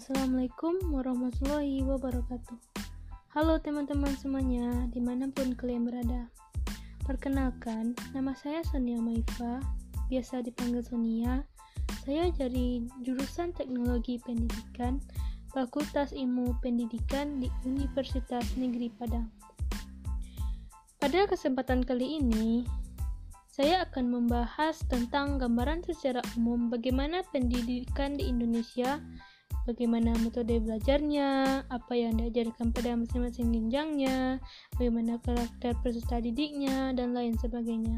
Assalamualaikum warahmatullahi wabarakatuh. Halo teman-teman semuanya, di mana pun kalian berada. Perkenalkan, nama saya Sonia Maifa Biasa dipanggil Sonia. Saya dari jurusan Teknologi Pendidikan Fakultas Ilmu Pendidikan di Universitas Negeri Padang. Pada kesempatan kali ini, saya akan membahas tentang gambaran secara umum bagaimana pendidikan di Indonesia bagaimana metode belajarnya, apa yang diajarkan pada masing-masing jenjangnya, bagaimana karakter peserta didiknya, dan lain sebagainya.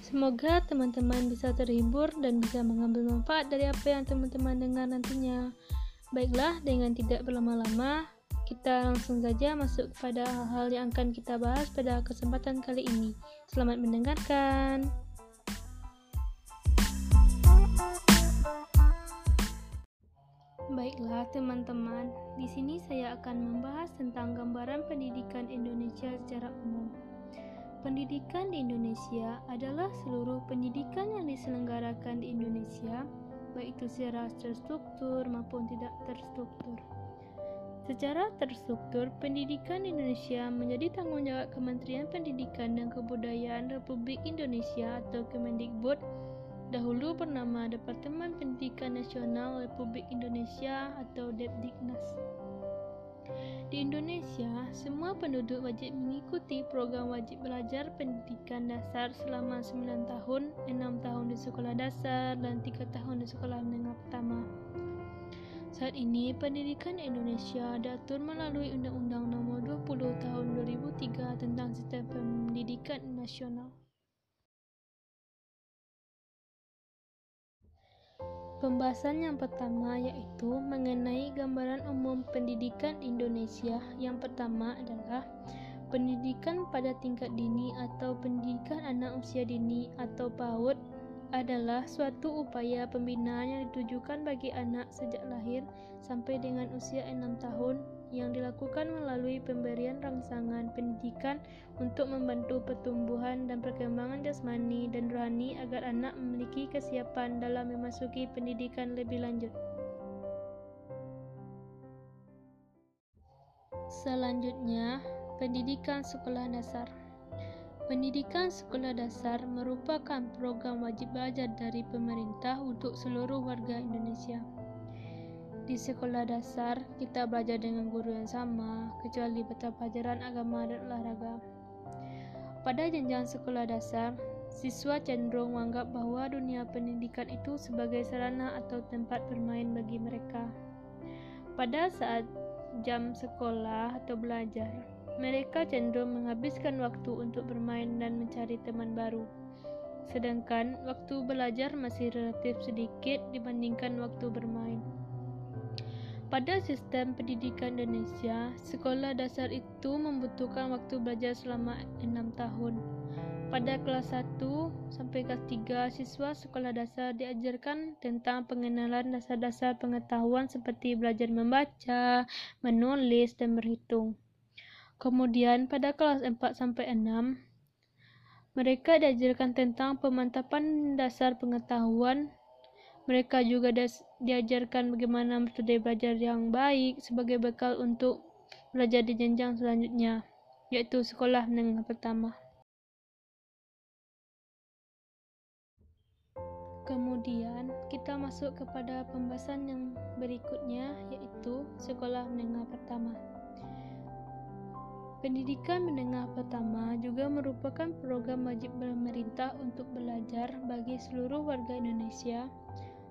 Semoga teman-teman bisa terhibur dan bisa mengambil manfaat dari apa yang teman-teman dengar nantinya. Baiklah, dengan tidak berlama-lama, kita langsung saja masuk kepada hal-hal yang akan kita bahas pada kesempatan kali ini. Selamat mendengarkan. Baiklah teman-teman, di sini saya akan membahas tentang gambaran pendidikan Indonesia secara umum. Pendidikan di Indonesia adalah seluruh pendidikan yang diselenggarakan di Indonesia, baik itu secara terstruktur maupun tidak terstruktur. Secara terstruktur, pendidikan Indonesia menjadi tanggung jawab Kementerian Pendidikan dan Kebudayaan Republik Indonesia atau Kemendikbud dahulu bernama Departemen Pendidikan Nasional Republik Indonesia atau Depdiknas. Di Indonesia, semua penduduk wajib mengikuti program wajib belajar pendidikan dasar selama 9 tahun, 6 tahun di sekolah dasar, dan 3 tahun di sekolah menengah pertama. Saat ini, pendidikan Indonesia diatur melalui Undang-Undang Nomor 20 Tahun 2003 tentang Sistem Pendidikan Nasional. Pembahasan yang pertama yaitu mengenai gambaran umum pendidikan Indonesia. Yang pertama adalah pendidikan pada tingkat dini atau pendidikan anak usia dini atau PAUD adalah suatu upaya pembinaan yang ditujukan bagi anak sejak lahir sampai dengan usia 6 tahun yang dilakukan melalui pemberian rangsangan pendidikan untuk membantu pertumbuhan dan perkembangan jasmani dan rohani agar anak memiliki kesiapan dalam memasuki pendidikan lebih lanjut. Selanjutnya, pendidikan sekolah dasar. Pendidikan sekolah dasar merupakan program wajib belajar dari pemerintah untuk seluruh warga Indonesia. Di sekolah dasar, kita belajar dengan guru yang sama, kecuali mata pelajaran agama dan olahraga. Pada jenjang sekolah dasar, siswa cenderung menganggap bahwa dunia pendidikan itu sebagai sarana atau tempat bermain bagi mereka. Pada saat jam sekolah atau belajar, mereka cenderung menghabiskan waktu untuk bermain dan mencari teman baru. Sedangkan waktu belajar masih relatif sedikit dibandingkan waktu bermain. Pada sistem pendidikan Indonesia, sekolah dasar itu membutuhkan waktu belajar selama 6 tahun. Pada kelas 1 sampai kelas 3, siswa sekolah dasar diajarkan tentang pengenalan dasar-dasar pengetahuan seperti belajar membaca, menulis, dan berhitung. Kemudian pada kelas 4 sampai 6, mereka diajarkan tentang pemantapan dasar pengetahuan mereka juga diajarkan bagaimana metode belajar yang baik sebagai bekal untuk belajar di jenjang selanjutnya, yaitu sekolah menengah pertama. Kemudian kita masuk kepada pembahasan yang berikutnya yaitu sekolah menengah pertama. Pendidikan menengah pertama juga merupakan program wajib pemerintah untuk belajar bagi seluruh warga Indonesia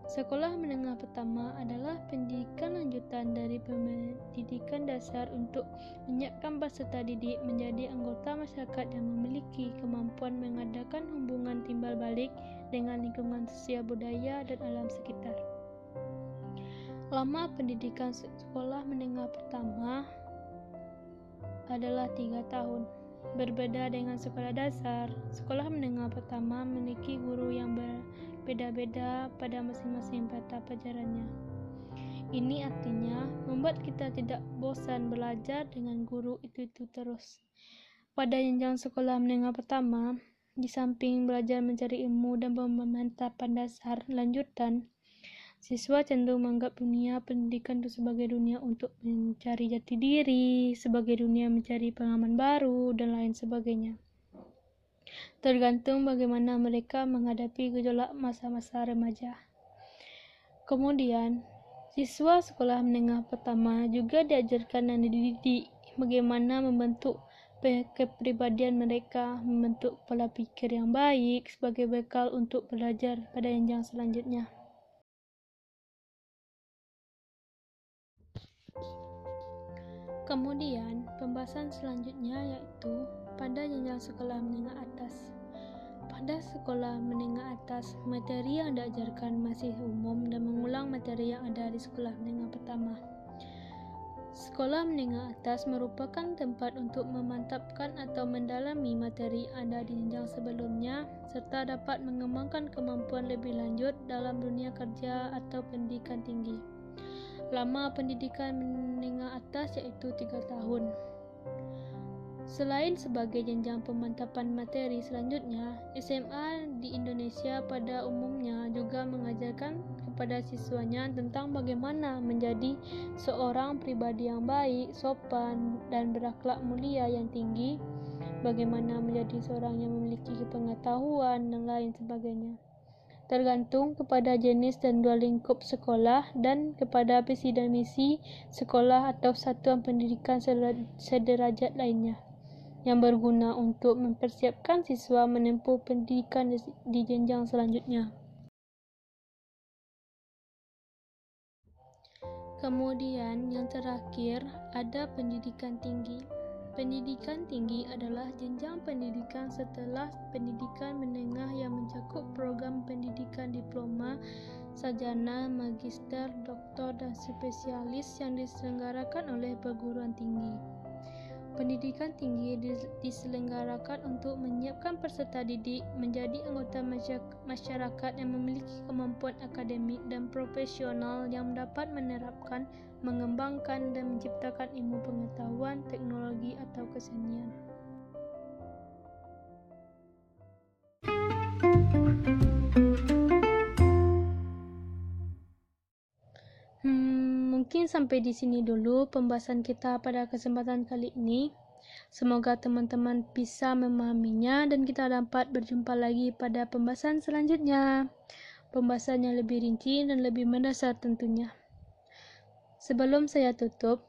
Sekolah menengah pertama adalah pendidikan lanjutan dari pendidikan dasar untuk menyiapkan peserta didik menjadi anggota masyarakat yang memiliki kemampuan mengadakan hubungan timbal balik dengan lingkungan sosial budaya dan alam sekitar. Lama pendidikan sekolah menengah pertama adalah tiga tahun. Berbeda dengan sekolah dasar, sekolah menengah pertama memiliki guru yang berbeda-beda pada masing-masing mata pelajarannya. Ini artinya membuat kita tidak bosan belajar dengan guru itu-itu terus. Pada jenjang sekolah menengah pertama, di samping belajar mencari ilmu dan pemantapan dasar lanjutan, Siswa cenderung menganggap dunia pendidikan itu sebagai dunia untuk mencari jati diri, sebagai dunia mencari pengalaman baru, dan lain sebagainya. Tergantung bagaimana mereka menghadapi gejolak masa-masa remaja. Kemudian, siswa sekolah menengah pertama juga diajarkan dan dididik bagaimana membentuk kepribadian mereka, membentuk pola pikir yang baik sebagai bekal untuk belajar pada jenjang selanjutnya. Kemudian, pembahasan selanjutnya yaitu pada jenjang sekolah menengah atas. Pada sekolah menengah atas, materi yang diajarkan masih umum dan mengulang materi yang ada di sekolah menengah pertama. Sekolah menengah atas merupakan tempat untuk memantapkan atau mendalami materi yang ada di jenjang sebelumnya serta dapat mengembangkan kemampuan lebih lanjut dalam dunia kerja atau pendidikan tinggi. Lama pendidikan menengah atas iaitu 3 tahun. Selain sebagai jenjang pemantapan materi selanjutnya, SMA di Indonesia pada umumnya juga mengajarkan kepada siswanya tentang bagaimana menjadi seorang pribadi yang baik, sopan, dan berakhlak mulia yang tinggi, bagaimana menjadi seorang yang memiliki pengetahuan, dan lain sebagainya tergantung kepada jenis dan dua lingkup sekolah dan kepada visi dan misi sekolah atau satuan pendidikan sederajat lainnya yang berguna untuk mempersiapkan siswa menempuh pendidikan di jenjang selanjutnya. Kemudian yang terakhir ada pendidikan tinggi. Pendidikan tinggi adalah jenjang pendidikan setelah pendidikan menengah yang mencakup program pendidikan diploma, sarjana, magister, doktor, dan spesialis yang diselenggarakan oleh perguruan tinggi. Pendidikan tinggi diselenggarakan untuk menyiapkan peserta didik menjadi anggota masyarakat yang memiliki kemampuan akademik dan profesional yang dapat menerapkan, mengembangkan, dan menciptakan ilmu pengetahuan, teknologi, atau kesenian. Sampai di sini dulu pembahasan kita pada kesempatan kali ini. Semoga teman-teman bisa memahaminya dan kita dapat berjumpa lagi pada pembahasan selanjutnya. Pembahasan yang lebih rinci dan lebih mendasar tentunya. Sebelum saya tutup,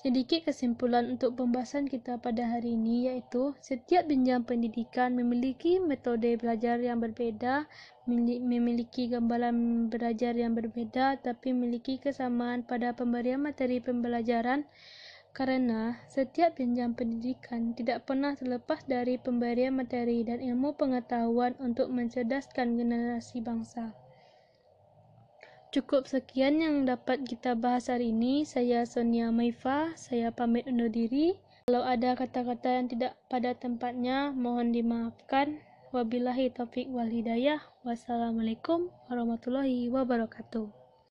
Sedikit kesimpulan untuk pembahasan kita pada hari ini yaitu setiap jenjang pendidikan memiliki metode belajar yang berbeda, memiliki gambaran belajar yang berbeda tapi memiliki kesamaan pada pemberian materi pembelajaran karena setiap jenjang pendidikan tidak pernah terlepas dari pemberian materi dan ilmu pengetahuan untuk mencerdaskan generasi bangsa. Cukup sekian yang dapat kita bahas hari ini. Saya Sonia Maifa, saya pamit undur diri. Kalau ada kata-kata yang tidak pada tempatnya, mohon dimaafkan. Wabillahi taufik wal hidayah. Wassalamualaikum warahmatullahi wabarakatuh.